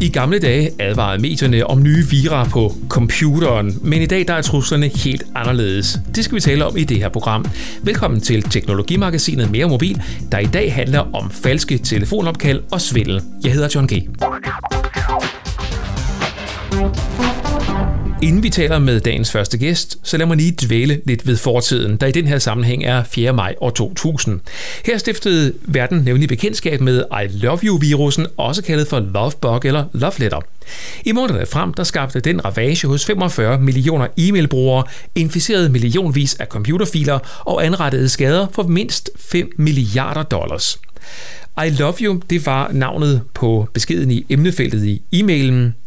I gamle dage advarede medierne om nye vira på computeren, men i dag der er truslerne helt anderledes. Det skal vi tale om i det her program. Velkommen til Teknologimagasinet Mere Mobil, der i dag handler om falske telefonopkald og svindel. Jeg hedder John G. Inden vi taler med dagens første gæst, så lad mig lige dvæle lidt ved fortiden, der i den her sammenhæng er 4. maj år 2000. Her stiftede verden nemlig bekendtskab med I Love You-virusen, også kaldet for Lovebug eller Love Letter. I månederne frem, der skabte den ravage hos 45 millioner e-mailbrugere, inficerede millionvis af computerfiler og anrettede skader for mindst 5 milliarder dollars. I Love You, det var navnet på beskeden i emnefeltet i e-mailen,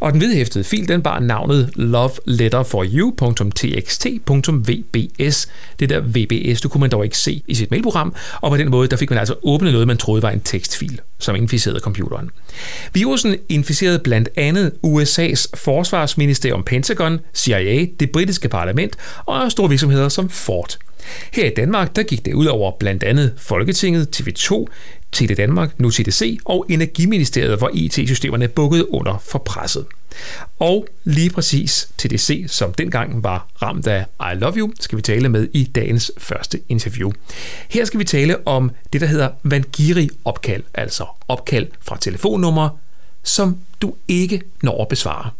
og den vedhæftede fil, den bar navnet loveletterforyou.txt.vbs. Det der VBS, du kunne man dog ikke se i sit mailprogram, og på den måde, der fik man altså åbnet noget, man troede var en tekstfil, som inficerede computeren. Virusen inficerede blandt andet USA's forsvarsministerium Pentagon, CIA, det britiske parlament og store virksomheder som Ford. Her i Danmark der gik det ud over blandt andet Folketinget, TV2, TV Danmark, nu TDC og Energiministeriet, hvor IT-systemerne bukkede under for presset. Og lige præcis TDC, som dengang var ramt af I Love You, skal vi tale med i dagens første interview. Her skal vi tale om det, der hedder Vangiri-opkald, altså opkald fra telefonnummer, som du ikke når at besvare.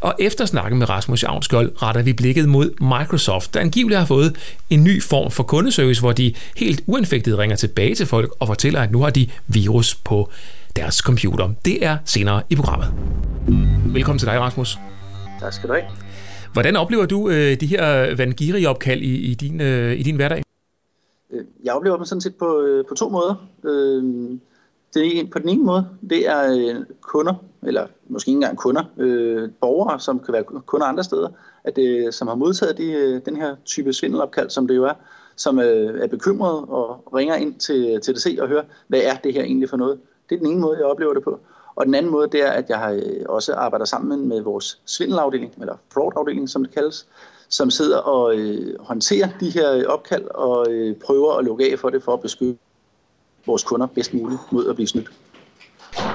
Og efter snakken med Rasmus Avnskold retter vi blikket mod Microsoft, der angiveligt har fået en ny form for kundeservice, hvor de helt uinfektet ringer tilbage til folk og fortæller, at nu har de virus på deres computer. Det er senere i programmet. Velkommen til dig, Rasmus. Tak skal du have. Hvordan oplever du øh, de her Vangiri-opkald i, i, din, øh, i din hverdag? Øh, jeg oplever dem sådan set på, øh, på to måder. Øh, det, på den ene måde, det er øh, kunder, eller måske ikke engang kunder, øh, borgere, som kan være kunder andre steder, at det, som har modtaget de, øh, den her type svindelopkald, som det jo er, som øh, er bekymret og ringer ind til TDC og hører, hvad er det her egentlig for noget? Det er den ene måde, jeg oplever det på. Og den anden måde, det er, at jeg har øh, også arbejder sammen med vores svindelafdeling, eller fraudafdeling, som det kaldes, som sidder og øh, håndterer de her øh, opkald og øh, prøver at lukke af for det for at beskytte vores kunder bedst muligt mod at blive snydt.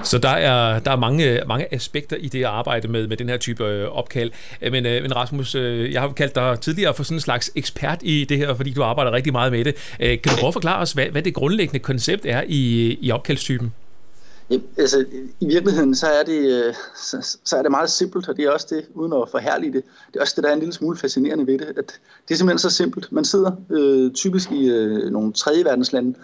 Så der er, der er mange, mange aspekter i det at arbejde med, med den her type øh, opkald. Øh, men, øh, men Rasmus, jeg har kaldt dig tidligere for sådan en slags ekspert i det her, fordi du arbejder rigtig meget med det. Kan du prøve at forklare os, hvad, hvad det grundlæggende koncept er i, i opkaldstypen? Ja, altså, I virkeligheden så er, det, øh, så, så er det meget simpelt, og det er også det, uden at forhærlige det, det er også det, der er en lille smule fascinerende ved det, at det er simpelthen så simpelt. Man sidder øh, typisk i øh, nogle tredje verdenslande,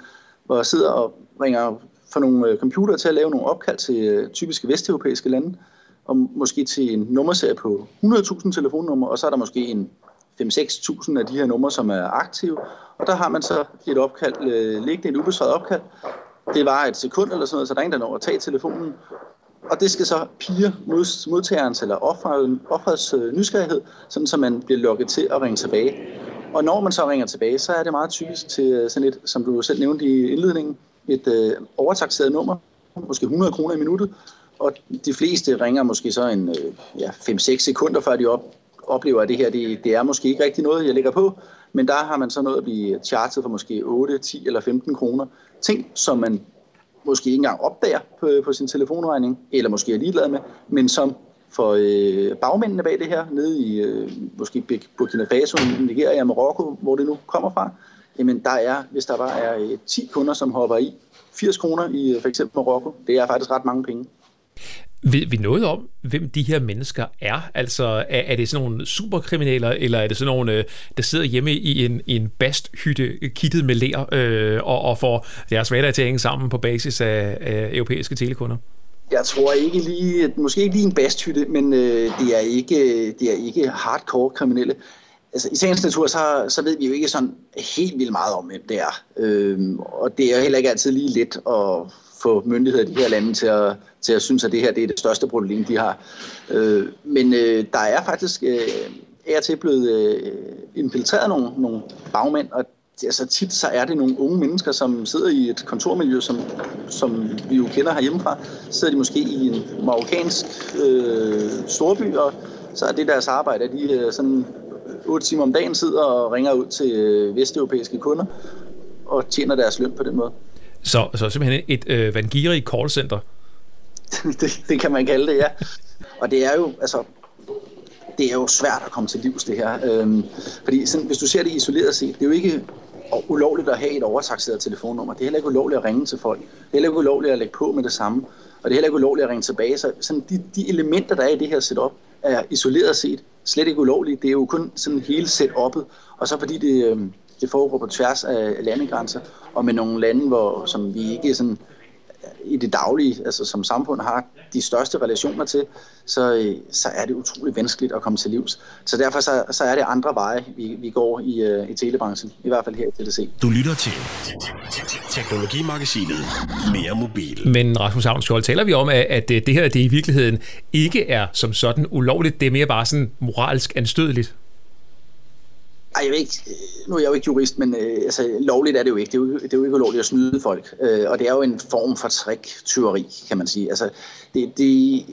hvor jeg sidder og ringer for nogle øh, computere til at lave nogle opkald til øh, typiske vesteuropæiske lande, og måske til en nummerserie på 100.000 telefonnumre, og så er der måske en 5-6.000 af de her numre, som er aktive, og der har man så et opkald, øh, liggende et ubesvaret opkald. Det var et sekund eller sådan noget, så der er ingen, der når at tage telefonen, og det skal så pige modtagerens eller offerets øh, nysgerrighed, sådan så man bliver lukket til at ringe tilbage. Og når man så ringer tilbage, så er det meget typisk til øh, sådan et, som du selv nævnte i indledningen, et øh, overtaxeret nummer, måske 100 kroner i minuttet, og de fleste ringer måske så en øh, ja, 5-6 sekunder, før de op, oplever, at det her det, det er måske ikke rigtig noget, jeg lægger på, men der har man så noget at blive chartet for måske 8, 10 eller 15 kroner. Ting, som man måske ikke engang opdager på, på sin telefonregning, eller måske er ligeglad med, men som for øh, bagmændene bag det her, nede i øh, måske Burkina Faso, Nigeria Marokko, hvor det nu kommer fra, jamen der er, hvis der bare er øh, 10 kunder, som hopper i 80 kroner i øh, for eksempel Marokko, det er faktisk ret mange penge. Ved vi noget om, hvem de her mennesker er? Altså, er, er det sådan nogle superkriminelle, eller er det sådan nogle, øh, der sidder hjemme i en, en basthytte øh, kittet med lær øh, og, og får deres hverdag til at hænge sammen på basis af, af europæiske telekunder? Jeg tror ikke lige, måske ikke lige en basthytte, men øh, det, er ikke, øh, det er ikke hardcore kriminelle. Altså, I sagens natur, så, så ved vi jo ikke sådan helt vildt meget om, hvem det er. Øhm, og det er heller ikke altid lige let at få myndigheder i de her lande til at, til at synes, at det her det er det største problem, de har. Øh, men øh, der er faktisk øh, er til blevet øh, infiltreret nogle, nogle bagmænd, og altså tit så er det nogle unge mennesker, som sidder i et kontormiljø, som, som vi jo kender herhjemmefra. Så sidder de måske i en marokkansk øh, storby, og så er det deres arbejde, at de øh, sådan 8 timer om dagen sidder og ringer ud til øh, vesteuropæiske kunder og tjener deres løn på den måde. Så, så simpelthen et øh, Vangiri callcenter? det, det kan man kalde det, ja. Og det er jo, altså, det er jo svært at komme til livs, det her. Øhm, fordi sådan, hvis du ser det isoleret set, det er jo ikke ulovligt at have et overtaxeret telefonnummer. Det er heller ikke ulovligt at ringe til folk. Det er heller ikke ulovligt at lægge på med det samme. Og det er heller ikke ulovligt at ringe tilbage. Så sådan de, de elementer, der er i det her setup, er isoleret set slet ikke ulovligt. Det er jo kun sådan hele setup'et. Og så fordi det, øhm, det foregår på tværs af landegrænser, og med nogle lande, hvor, som vi ikke sådan i det daglige, altså som samfund har de største relationer til, så, øh, så er det utrolig vanskeligt at komme til livs. Så derfor så, så er det andre veje, vi, vi går i, uh, i telebranchen, i hvert fald her i TDC. Du lytter til Teknologimagasinet Mere Mobil. Men Rasmus Havnskjold, taler vi om, at, at det her det i virkeligheden ikke er som sådan ulovligt, det er mere bare sådan moralsk anstødeligt? Ej, jeg ved ikke, øh, nu er jeg jo ikke jurist, men øh, altså, lovligt er det jo ikke. Det er jo, det er jo ikke ulovligt at snyde folk. Øh, og det er jo en form for trick-tyveri, kan man sige. Altså, det, det,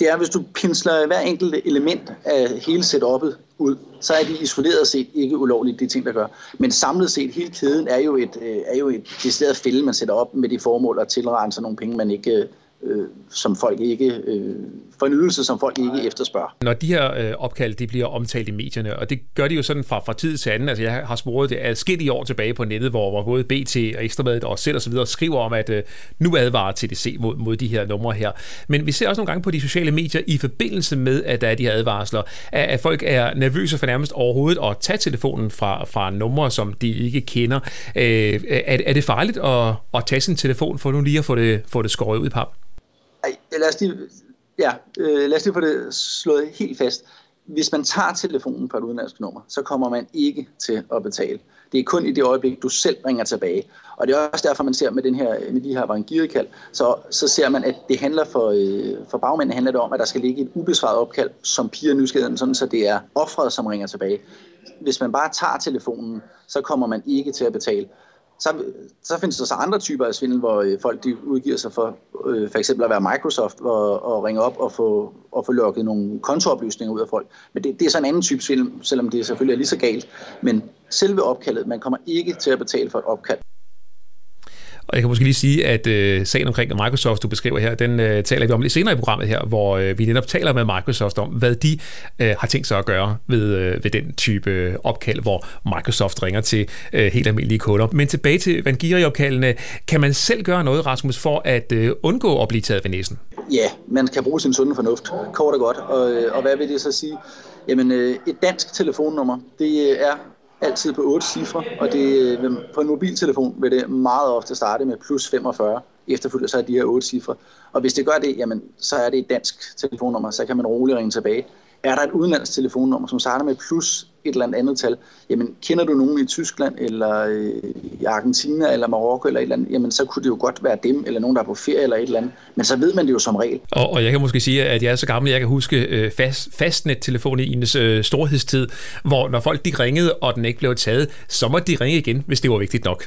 det er, hvis du pinsler hver enkelt element af hele setup'et ud, så er de isoleret set ikke ulovligt, de ting, der gør. Men samlet set, hele kæden er jo et, øh, er jo et decideret fælde, man sætter op med de formål at tilrense nogle penge, man ikke øh, øh, som folk ikke, øh, for en ydelse, som folk ikke efterspørger. Når de her øh, opkald de bliver omtalt i medierne, og det gør de jo sådan fra, fra tid til anden, altså jeg har sporet det adskillige år tilbage på nettet, hvor, hvor både BT og Ekstrabladet og selv og så videre skriver om, at øh, nu advarer TDC mod, mod de her numre her. Men vi ser også nogle gange på de sociale medier i forbindelse med, at der er de her advarsler, at, at folk er nervøse for nærmest overhovedet at tage telefonen fra, fra numre, som de ikke kender. Øh, er, er det farligt at, at tage sin telefon for nu lige at få det, få det skåret ud i pap? Ej, lad os lige, ja, øh, lad os lige få det slået helt fast. Hvis man tager telefonen på et udenlandsk nummer, så kommer man ikke til at betale. Det er kun i det øjeblik, du selv ringer tilbage. Og det er også derfor, man ser med, den her, med de her vangirikald, så, så ser man, at det handler for, øh, for bagmændene handler det om, at der skal ligge et ubesvaret opkald, som piger nysgerrigheden, sådan så det er offret, som ringer tilbage. Hvis man bare tager telefonen, så kommer man ikke til at betale. Så, så findes der så andre typer af svindel, hvor øh, folk de udgiver sig for øh, for eksempel at være Microsoft og, og ringe op og få, og få lukket nogle kontooplysninger ud af folk. Men det, det er så en anden type svindel, selvom det selvfølgelig er lige så galt. Men selve opkaldet, man kommer ikke til at betale for et opkald. Og jeg kan måske lige sige, at øh, sagen omkring Microsoft, du beskriver her, den øh, taler vi om lidt senere i programmet her, hvor øh, vi netop taler med Microsoft om, hvad de øh, har tænkt sig at gøre ved, øh, ved den type øh, opkald, hvor Microsoft ringer til øh, helt almindelige kunder. Men tilbage til Vangiri-opkaldene, kan man selv gøre noget, Rasmus, for at øh, undgå at blive taget ved næsen? Ja, man kan bruge sin sunde fornuft, kort og godt. Og, øh, og hvad vil det så sige? Jamen, øh, et dansk telefonnummer, det er altid på 8 cifre, og det, øh, på en mobiltelefon vil det meget ofte starte med plus 45, efterfølger så er de her 8 cifre. Og hvis det gør det, jamen, så er det et dansk telefonnummer, så kan man roligt ringe tilbage. Er der et udenlandsk telefonnummer, som starter med plus et eller andet tal, jamen kender du nogen i Tyskland, eller øh, i Argentina, eller Marokko, eller et eller andet, jamen så kunne det jo godt være dem, eller nogen, der er på ferie, eller et eller andet. Men så ved man det jo som regel. Og, og jeg kan måske sige, at jeg er så gammel, at jeg kan huske øh, fast, fastnettelefon i ens øh, storhedstid, hvor når folk de ringede, og den ikke blev taget, så måtte de ringe igen, hvis det var vigtigt nok.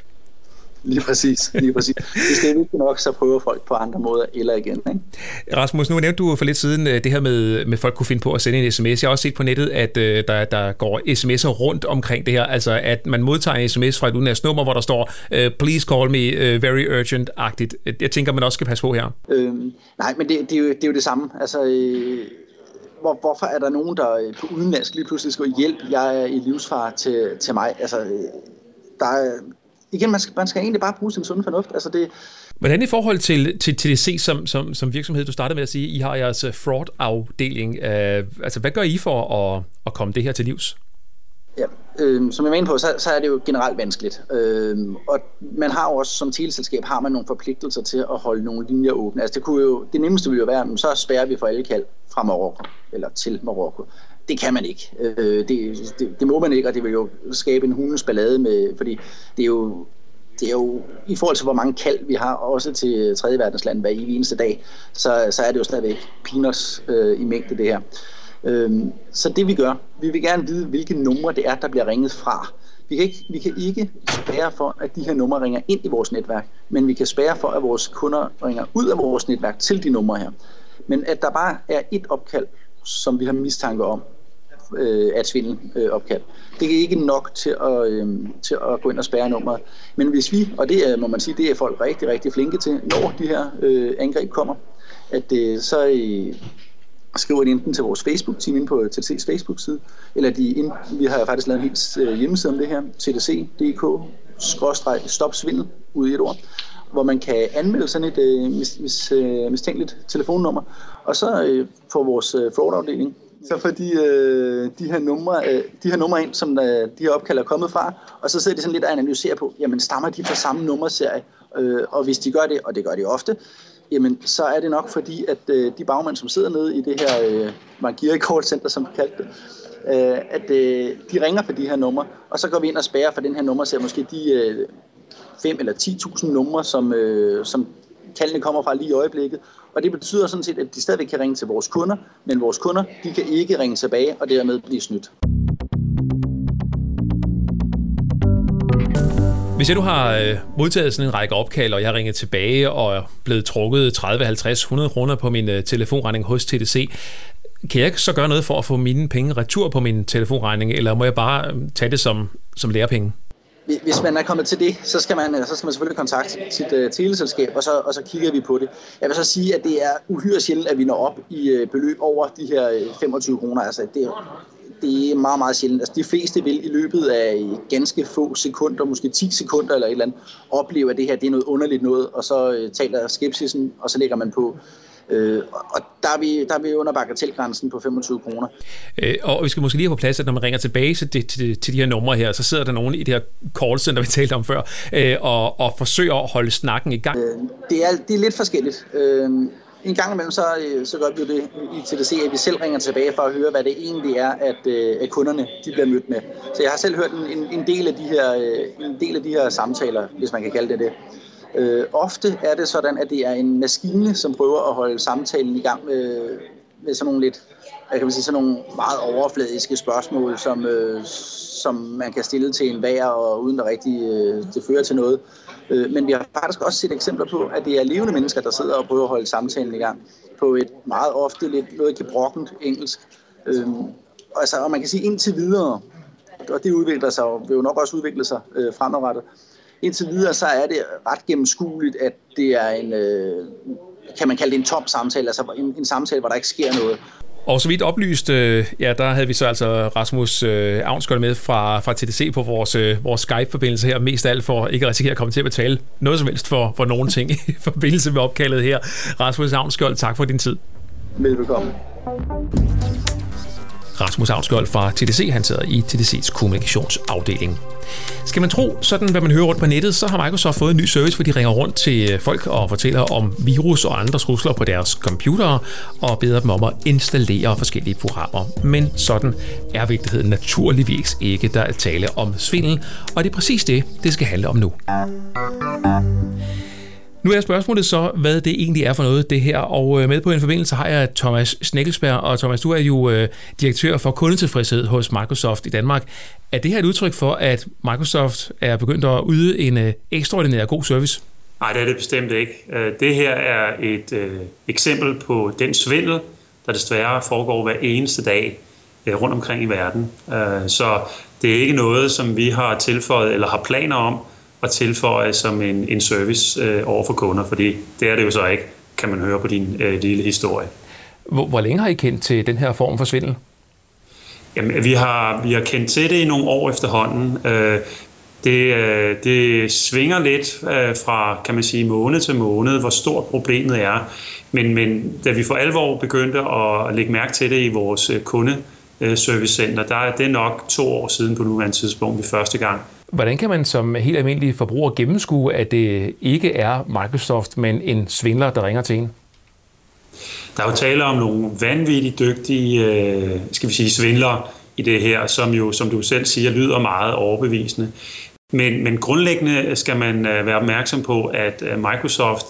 Lige præcis, lige præcis. Hvis det er vigtigt nok, så prøver folk på andre måder eller igen. Ikke? Rasmus, nu nævnte du for lidt siden øh, det her med, med folk kunne finde på at sende en sms. Jeg har også set på nettet, at uh, der, der går sms'er rundt omkring det her. Altså at man modtager en sms fra et udenlandsk nummer, hvor der står uh, please call me uh, very urgent-agtigt. Jeg tænker, man også skal passe på her. Øhm, nej, men det, det, er jo, det er jo det samme. Altså, øh, hvor, hvorfor er der nogen, der på udenlandsk lige pludselig skal hjælpe? Jeg er i livsfar til, til mig. Altså, der er, igen, man skal, man skal egentlig bare bruge sin sunde fornuft. Altså det, Hvordan i forhold til, til TDC som, som, som virksomhed, du startede med at sige, I har jeres øh, fraud-afdeling. Uh, altså, hvad gør I for at, at komme det her til livs? Ja, øh, som jeg mener på, så, så er det jo generelt vanskeligt. Øh, og man har jo også, som teleselskab, har man nogle forpligtelser til at holde nogle linjer åbne. Altså det, kunne jo, det nemmeste ville jo være, så spærrer vi for alle kald fra Marokko, eller til Marokko. Det kan man ikke. Øh, det, det, det må man ikke, og det vil jo skabe en hundens ballade med, fordi det er jo det er jo i forhold til, hvor mange kald vi har, også til tredje verdensland hver eneste dag, så, så er det jo stadigvæk peanuts øh, i mængde det her. Øhm, så det vi gør, vi vil gerne vide, hvilke numre det er, der bliver ringet fra. Vi kan, ikke, vi kan ikke spære for, at de her numre ringer ind i vores netværk, men vi kan spære for, at vores kunder ringer ud af vores netværk til de numre her. Men at der bare er et opkald, som vi har mistanke om, øh, af et svindelopkald. Øh, det er ikke nok til at, øh, til at gå ind og spærre nummeret. Men hvis vi, og det er, må man sige, det er folk rigtig, rigtig flinke til, når de her øh, angreb kommer, at øh, så øh, skriver de enten til vores Facebook-team ind på øh, TDC's Facebook-side, eller de ind, vi har faktisk lavet en helt øh, hjemmeside om det her, tdc.dk-stopsvindel, ude i et ord, hvor man kan anmelde sådan et øh, mis, mis, øh, mistænkeligt telefonnummer, og så øh, får vores øh, fraudafdeling så får de, øh, de, her numre, øh, de her numre ind, som øh, de her opkald er kommet fra, og så sidder de sådan lidt og analyserer på, jamen stammer de fra samme nummerserie, øh, og hvis de gør det, og det gør de ofte, jamen så er det nok fordi, at øh, de bagmænd, som sidder nede i det her øh, Magiri Call Center, som vi kaldte det, øh, at øh, de ringer for de her numre, og så går vi ind og spærrer for den her nummer, så måske de øh, 5 eller 10.000 numre, som, øh, som kaldene kommer fra lige i øjeblikket. Og det betyder sådan set, at de stadigvæk kan ringe til vores kunder, men vores kunder, de kan ikke ringe tilbage og dermed blive snydt. Hvis jeg nu har øh, modtaget sådan en række opkald, og jeg har ringet tilbage og er blevet trukket 30, 50, 100 kroner på min øh, telefonregning hos TDC, kan jeg så gøre noget for at få mine penge retur på min telefonregning, eller må jeg bare øh, tage det som, som lærepenge? Hvis man er kommet til det, så skal man, så skal man selvfølgelig kontakte sit uh, teleselskab, og så, og så kigger vi på det. Jeg vil så sige, at det er uhyre sjældent, at vi når op i uh, beløb over de her øh, 25 kroner. Altså, det, det er meget, meget sjældent. Altså, de fleste vil i løbet af ganske få sekunder, måske 10 sekunder eller et eller andet, opleve, at det her det er noget underligt noget, og så uh, taler skepsisen, og så lægger man på. Øh, og der er, vi, der er vi under bagatelgrænsen på 25 kroner. Øh, og vi skal måske lige have på plads, at når man ringer tilbage til, til, til de her numre her, så sidder der nogen i det her callcenter, vi talte om før, øh, og, og forsøger at holde snakken i gang. Øh, det, er, det er lidt forskelligt. Øh, en gang imellem, så, øh, så gør vi det i TDC, at vi selv ringer tilbage for at høre, hvad det egentlig er, at, øh, at kunderne de bliver mødt med. Så jeg har selv hørt en, en, del af de her, øh, en del af de her samtaler, hvis man kan kalde det det. Øh, ofte er det sådan, at det er en maskine, som prøver at holde samtalen i gang med, med sådan nogle lidt, jeg kan sige, sådan nogle meget overfladiske spørgsmål, som, øh, som man kan stille til en vær, og uden at rigtig øh, det fører til noget. Øh, men vi har faktisk også set eksempler på, at det er levende mennesker, der sidder og prøver at holde samtalen i gang på et meget ofte lidt noget gebrokkent engelsk. Øh, altså, og man kan sige indtil videre, og det udvikler sig og vil jo nok også udvikle sig øh, fremadrettet, indtil videre så er det ret gennemskueligt, at det er en, øh, kan man kalde det en tom samtale, altså en, en samtale, hvor der ikke sker noget. Og så vidt oplyst, øh, ja, der havde vi så altså Rasmus øh, Avnsgaard med fra, fra TDC på vores, øh, vores Skype-forbindelse her, mest af alt for ikke at risikere at komme til at betale noget som helst for, for nogen ting i forbindelse med opkaldet her. Rasmus Avnsgaard, tak for din tid. Velbekomme. Rasmus Avnsgaard fra TDC, han sidder i TDC's kommunikationsafdeling. Skal man tro sådan, hvad man hører rundt på nettet, så har Microsoft fået en ny service, hvor de ringer rundt til øh, folk og fortæller om virus og andre trusler på deres computere og beder dem om at installere forskellige programmer. Men sådan er vigtigheden naturligvis ikke, der er tale om svindel, og det er præcis det, det skal handle om nu. Nu er spørgsmålet så, hvad det egentlig er for noget, det her. Og øh, med på en forbindelse har jeg Thomas Snekkelsberg. Og Thomas, du er jo øh, direktør for kundetilfredshed hos Microsoft i Danmark. Er det her et udtryk for, at Microsoft er begyndt at yde en øh, ekstraordinær god service? Nej, det er det bestemt ikke. Øh, det her er et øh, eksempel på den svindel, der desværre foregår hver eneste dag øh, rundt omkring i verden. Øh, så det er ikke noget, som vi har tilføjet eller har planer om at tilføje som en, en service øh, over for kunder, fordi det er det jo så ikke, kan man høre på din øh, lille historie. Hvor, hvor længe har I kendt til den her form for svindel? Jamen, vi har, vi har kendt til det i nogle år efterhånden. Øh, det, øh, det svinger lidt øh, fra, kan man sige, måned til måned, hvor stort problemet er. Men, men da vi for alvor begyndte at lægge mærke til det i vores øh, kundeservicecenter, der er det nok to år siden på nuværende tidspunkt, vi første gang Hvordan kan man som helt almindelig forbruger gennemskue, at det ikke er Microsoft, men en svindler, der ringer til en? Der er jo tale om nogle vanvittigt dygtige, øh, skal vi sige, svindlere i det her, som jo, som du selv siger, lyder meget overbevisende. Men, men grundlæggende skal man øh, være opmærksom på, at øh, Microsoft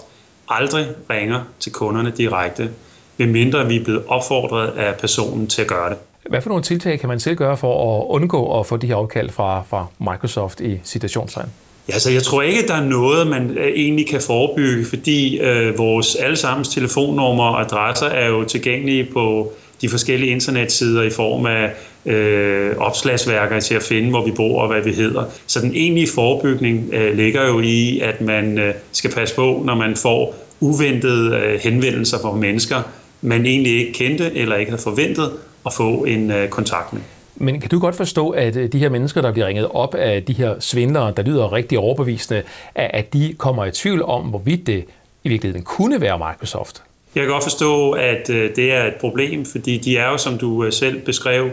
aldrig ringer til kunderne direkte, medmindre vi er blevet opfordret af personen til at gøre det. Hvad for nogle tiltag kan man selv gøre for at undgå at få de her opkald fra, fra Microsoft i situationstegn? Ja, altså jeg tror ikke, at der er noget, man øh, egentlig kan forebygge, fordi øh, vores allesammens telefonnummer og adresser er jo tilgængelige på de forskellige internetsider i form af øh, opslagsværker til at finde, hvor vi bor og hvad vi hedder. Så den egentlige forebygning øh, ligger jo i, at man øh, skal passe på, når man får uventede øh, henvendelser fra mennesker, man egentlig ikke kendte eller ikke havde forventet at få en øh, kontakt med. Men kan du godt forstå, at øh, de her mennesker, der bliver ringet op af de her svindlere, der lyder rigtig overbevisende, at de kommer i tvivl om, hvorvidt det i virkeligheden kunne være Microsoft? Jeg kan godt forstå, at øh, det er et problem, fordi de er jo, som du øh, selv beskrev,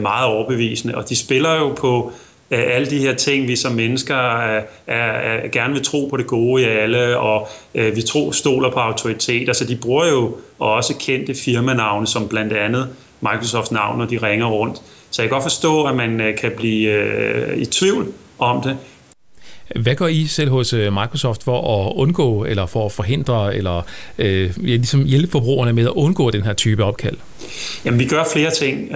meget overbevisende, og de spiller jo på alle de her ting, vi som mennesker er, er, er, gerne vil tro på det gode i alle, og øh, vi tror stoler på autoritet. Altså de bruger jo også kendte firmanavne, som blandt andet Microsoft navn, når de ringer rundt. Så jeg kan godt forstå, at man øh, kan blive øh, i tvivl om det. Hvad gør I selv hos øh, Microsoft for at undgå, eller for at forhindre, eller øh, ligesom hjælpe forbrugerne med at undgå den her type opkald? Jamen, vi gør flere ting.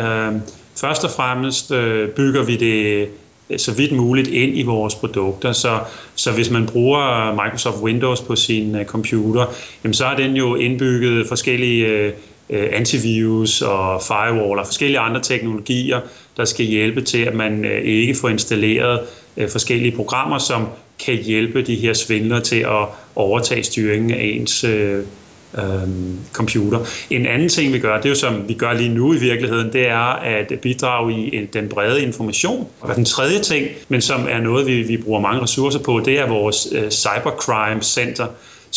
Først og fremmest bygger vi det så vidt muligt ind i vores produkter. Så, så hvis man bruger Microsoft Windows på sin computer, jamen så er den jo indbygget forskellige øh, antivirus og firewall og forskellige andre teknologier, der skal hjælpe til, at man øh, ikke får installeret øh, forskellige programmer, som kan hjælpe de her svindlere til at overtage styringen af ens øh, øh, computer. En anden ting, vi gør, det er jo som vi gør lige nu i virkeligheden, det er at bidrage i øh, den brede information. Og den tredje ting, men som er noget, vi, vi bruger mange ressourcer på, det er vores øh, Cybercrime Center,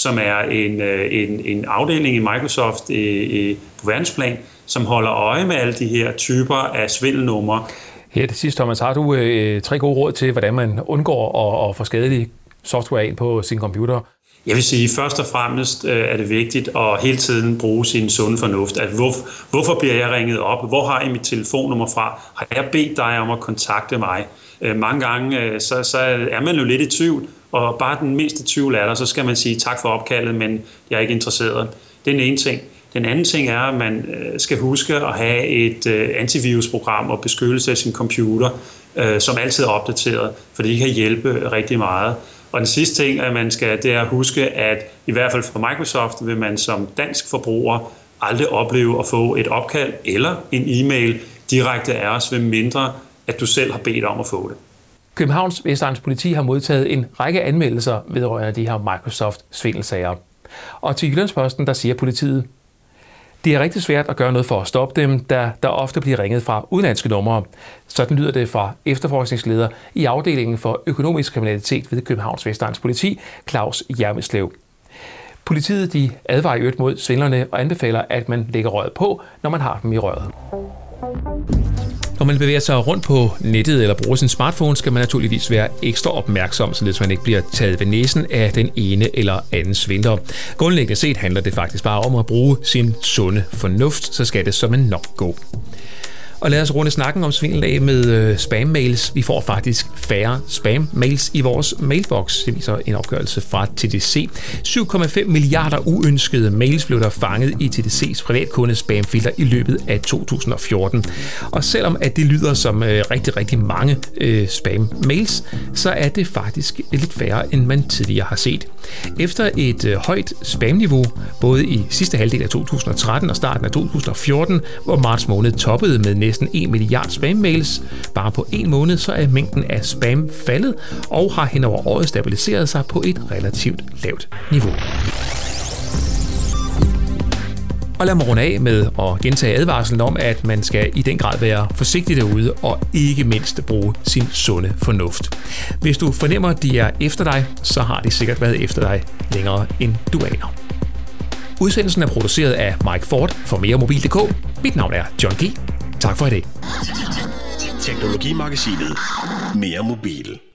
som er en, øh, en, en afdeling i Microsoft i, i, på verdensplan, som holder øje med alle de her typer af svindelnumre. Her til sidst, Thomas, har du øh, tre gode råd til, hvordan man undgår at, at få skadelig software ind på sin computer? Jeg vil sige, først og fremmest øh, er det vigtigt at hele tiden bruge sin sunde fornuft. At hvor, hvorfor bliver jeg ringet op? Hvor har I mit telefonnummer fra? Har jeg bedt dig om at kontakte mig? Øh, mange gange øh, så, så er man jo lidt i tvivl, og bare den mindste tvivl er der, så skal man sige tak for opkaldet, men jeg er ikke interesseret. Det er den ene ting. Den anden ting er, at man øh, skal huske at have et øh, antivirusprogram og beskyttelse af sin computer, øh, som altid er opdateret, for det kan hjælpe rigtig meget. Og den sidste ting, at man skal, det er at huske, at i hvert fald fra Microsoft vil man som dansk forbruger aldrig opleve at få et opkald eller en e-mail direkte af os, ved mindre at du selv har bedt om at få det. Københavns Vestegns politi har modtaget en række anmeldelser vedrørende de her Microsoft-svindelsager. Og til Jyllandsposten, der siger politiet, det er rigtig svært at gøre noget for at stoppe dem, da der ofte bliver ringet fra udenlandske numre. Sådan lyder det fra efterforskningsleder i afdelingen for økonomisk kriminalitet ved Københavns Vestegns politi, Claus Jermeslev. Politiet de advarer i øvrigt mod svindlerne og anbefaler, at man lægger røret på, når man har dem i røret. Når man bevæger sig rundt på nettet eller bruger sin smartphone, skal man naturligvis være ekstra opmærksom, så man ikke bliver taget ved næsen af den ene eller anden svindler. Grundlæggende set handler det faktisk bare om at bruge sin sunde fornuft, så skal det som en nok gå. Og lad os runde snakken om svindel af med øh, spam-mails. Vi får faktisk færre spam-mails i vores mailbox. Det viser en opgørelse fra TDC. 7,5 milliarder uønskede mails blev der fanget i TDC's privatkunde spamfilter i løbet af 2014. Og selvom at det lyder som øh, rigtig, rigtig mange øh, spam-mails, så er det faktisk lidt færre, end man tidligere har set. Efter et øh, højt spamniveau, både i sidste halvdel af 2013 og starten af 2014, hvor marts måned toppede med næsten 1 milliard spam-mails. Bare på en måned så er mængden af spam faldet og har hen over året stabiliseret sig på et relativt lavt niveau. Og lad mig runde af med at gentage advarslen om, at man skal i den grad være forsigtig derude og ikke mindst bruge sin sunde fornuft. Hvis du fornemmer, at de er efter dig, så har de sikkert været efter dig længere end du aner. Udsendelsen er produceret af Mike Ford for meremobil.dk. Mit navn er John G. Tak for i dag. Teknologimagasinet Mere Mobil.